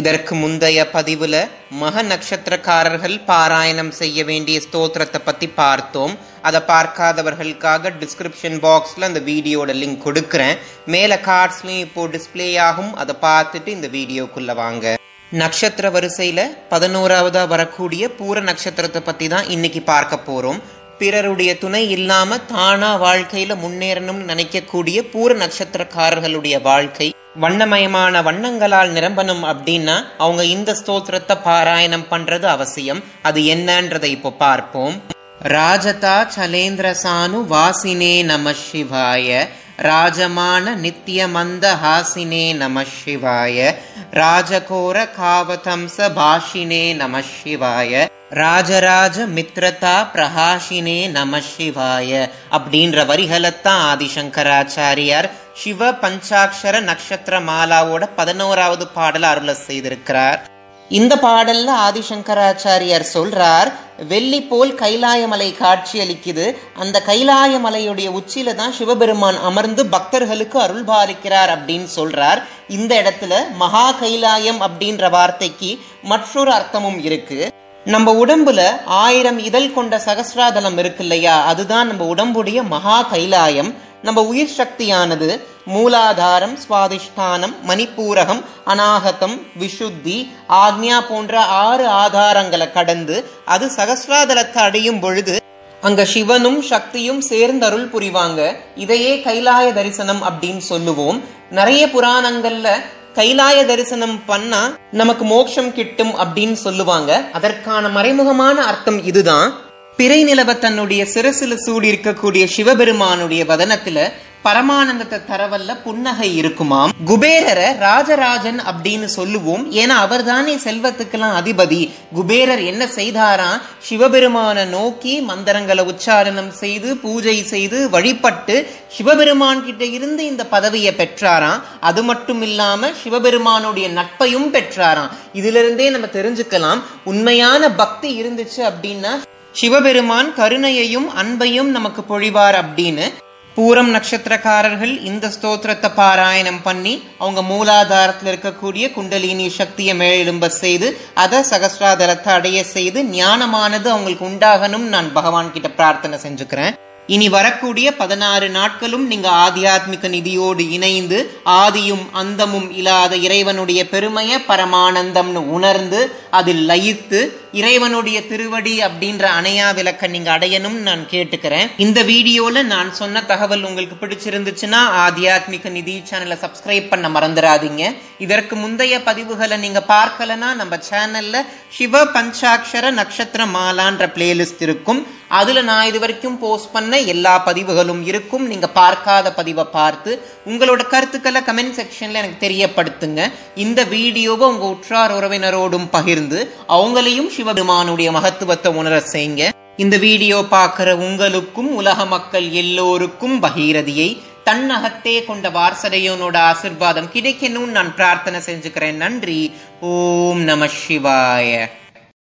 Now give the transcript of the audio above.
இதற்கு முந்தைய பதிவுல மக நட்சத்திரக்காரர்கள் பாராயணம் செய்ய வேண்டிய ஸ்தோத்திரத்தை பத்தி பார்த்தோம். அதை பார்க்காதவர்களுக்காக டிஸ்கிரிப்ஷன் பாக்ஸ்ல அந்த வீடியோட லிங்க் கொடுக்கிறேன். மேல கார்ட்ஸ்லயும் இப்போ டிஸ்பிளே ஆகும். அதை பார்த்துட்டு இந்த வீடியோக்குள்ள வாங்க. நட்சத்திர வரிசையில பதினோராவதா வரக்கூடிய பூர நட்சத்திரத்தை பத்தி தான் இன்னைக்கு பார்க்க போறோம். பிறருடைய துணை இல்லாம தானா வாழ்க்கையில முன்னேறணும்னு நினைக்கக்கூடிய பூர நட்சத்திரக்காரர்களுடைய வாழ்க்கை. வண்ணமயமான வண்ணங்களால் நிரம்பணும் அப்படின்னா அவங்க இந்த ஸ்தோத்திரத்தை பாராயணம் பண்றது அவசியம். அது என்னன்றதை இப்போ பார்ப்போம். ராஜதா சலேந்திர சானு வாசினே நம சிவாய. ராஜமான நித்தியமந்த ஹாசினே நம சிவாய. ராஜகோர காவதம்ச பாஷினே நம சிவாய. ராஜராஜ மித்ரதா பிரகாஷினே நம சிவாய அப்படின்ற வரிகளைத்தான் ஆதிசங்கராச்சாரியார் சிவ பஞ்சாட்சர நட்சத்திர மாலாவோட பதினோராவது பாடல் அருள செய்திருக்கிறார். இந்த பாடல்ல ஆதிசங்கராச்சாரியார் சொல்றார் வெள்ளி போல் கைலாயமலை காட்சியளிக்குது அந்த கைலாயமலையுடைய உச்சியில தான் சிவபெருமான் அமர்ந்து பக்தர்களுக்கு அருள் பாலிக்கிறார் அப்படின்னு சொல்றார். இந்த இடத்துல மகா கைலாயம் அப்படின்ற வார்த்தைக்கு மற்றொரு அர்த்தமும் இருக்கு. நம்ம உடம்புல ஆயிரம் இதழ் கொண்ட சகசிராதலம் இருக்கு இல்லையா அதுதான் நம்ம உடம்புடைய மகா கைலாயம். நம்ம உயிர் சக்தியானது மூலாதாரம் சுவாதிஷ்டானம் மணிப்பூரகம் அநாகதம் விஷுத்தி ஆக்ஞா போன்ற ஆறு ஆதாரங்களை கடந்து அது சகசிராதலத்தை அடையும் பொழுது அங்க சிவனும் சக்தியும் சேர்ந்து அருள் புரிவாங்க. இதையே கைலாய தரிசனம் அப்படின்னு சொல்லுவோம். நிறைய புராணங்கள்ல கைலாய தரிசனம் பண்ணா நமக்கு மோட்சம் கிட்டும் அப்படின்னு சொல்லுவாங்க. அதற்கான மறைமுகமான அர்த்தம் இதுதான். பிறை நிலவ தன்னுடைய சிரசில சூடி இருக்கக்கூடிய சிவபெருமானுடைய வதனத்துல பரமானந்தத்தை தரவல்ல புன்னகை இருக்குமாம். குபேரரை ராஜராஜன் அப்படின்னு சொல்லுவோம். ஏன்னா அவர் தானே செல்வத்துக்கெல்லாம் அதிபதி. குபேரர் என்ன செய்தாராம்? சிவபெருமான நோக்கி மந்திரங்களை உச்சாரணம் செய்து பூஜை செய்து வழிபட்டு சிவபெருமான் கிட்ட இருந்து இந்த பதவியை பெற்றாராம். அது மட்டும் இல்லாம சிவபெருமானுடைய நட்பையும் பெற்றாராம். இதுல இருந்தே நம்ம தெரிஞ்சுக்கலாம் உண்மையான பக்தி இருந்துச்சு அப்படின்னா சிவபெருமான் கருணையையும் அன்பையும் நமக்கு பொழிவார் அப்படின்னு. பூரம் நட்சத்திரக்காரர்கள் இந்த ஸ்தோத்திரத்தை பாராயணம் பண்ணி அவங்க மூலாதாரத்தில் இருக்கக்கூடிய குண்டலினி சக்தியை மேலெழும்ப செய்து அதை சகசிராதலத்தை அடைய செய்து ஞானமானது அவங்களுக்கு உண்டாகணும் நான் பகவான் கிட்ட பிரார்த்தனை செஞ்சுக்கிறேன். இனி வரக்கூடிய பதினாறு நாட்களும் நீங்க ஆத்தியாத்மிக நிதியோடு இணைந்து ஆதியும் அந்தமும் இல்லாத இறைவனுடைய பெருமைய பரமானந்தம்னு உணர்ந்து அதில் லயித்து இறைவனுடைய திருவடி அப்படின்ற அணையா விளக்க நீங்க அடையணும் நான் கேட்டுக்கிறேன். இந்த வீடியோல நான் சொன்ன தகவல் உங்களுக்கு பிடிச்சிருந்துச்சுன்னா ஆத்தியாத்மிக நிதி சேனலை சப்ஸ்கிரைப் பண்ண மறந்துடாதீங்க. இதற்கு முந்தைய பதிவுகளை நீங்க பார்க்கலனா நம்ம சேனல்ல சிவ பஞ்சாட்சர நட்சத்திர மாலான்ற பிளேலிஸ்ட் இருக்கும். அதுல நான் இது வரைக்கும் போஸ்ட் பண்ண எல்லா பதிவுகளும் இருக்கும். நீங்க பார்க்காத பதிவை பார்த்து உங்களோட கருத்துக்களை கமெண்ட் செக்ஷன்ல எனக்கு தெரியப்படுத்துங்க. இந்த வீடியோவை உங்க உற்றார் உறவினரோடும் பகிர்ந்து அவங்களையும் சிவபெருமானுடைய மகத்துவத்தை உணர செய்யுங்க. இந்த வீடியோ பார்க்கிற உங்களுக்கும் உலக மக்கள் எல்லோருக்கும் பகீரதியை தன்னகத்தே கொண்ட வாரசரையோனோட ஆசிர்வாதம் கிடைக்கணும்னு நான் பிரார்த்தனை செஞ்சுக்கிறேன். நன்றி. ஓம் நம சிவாய.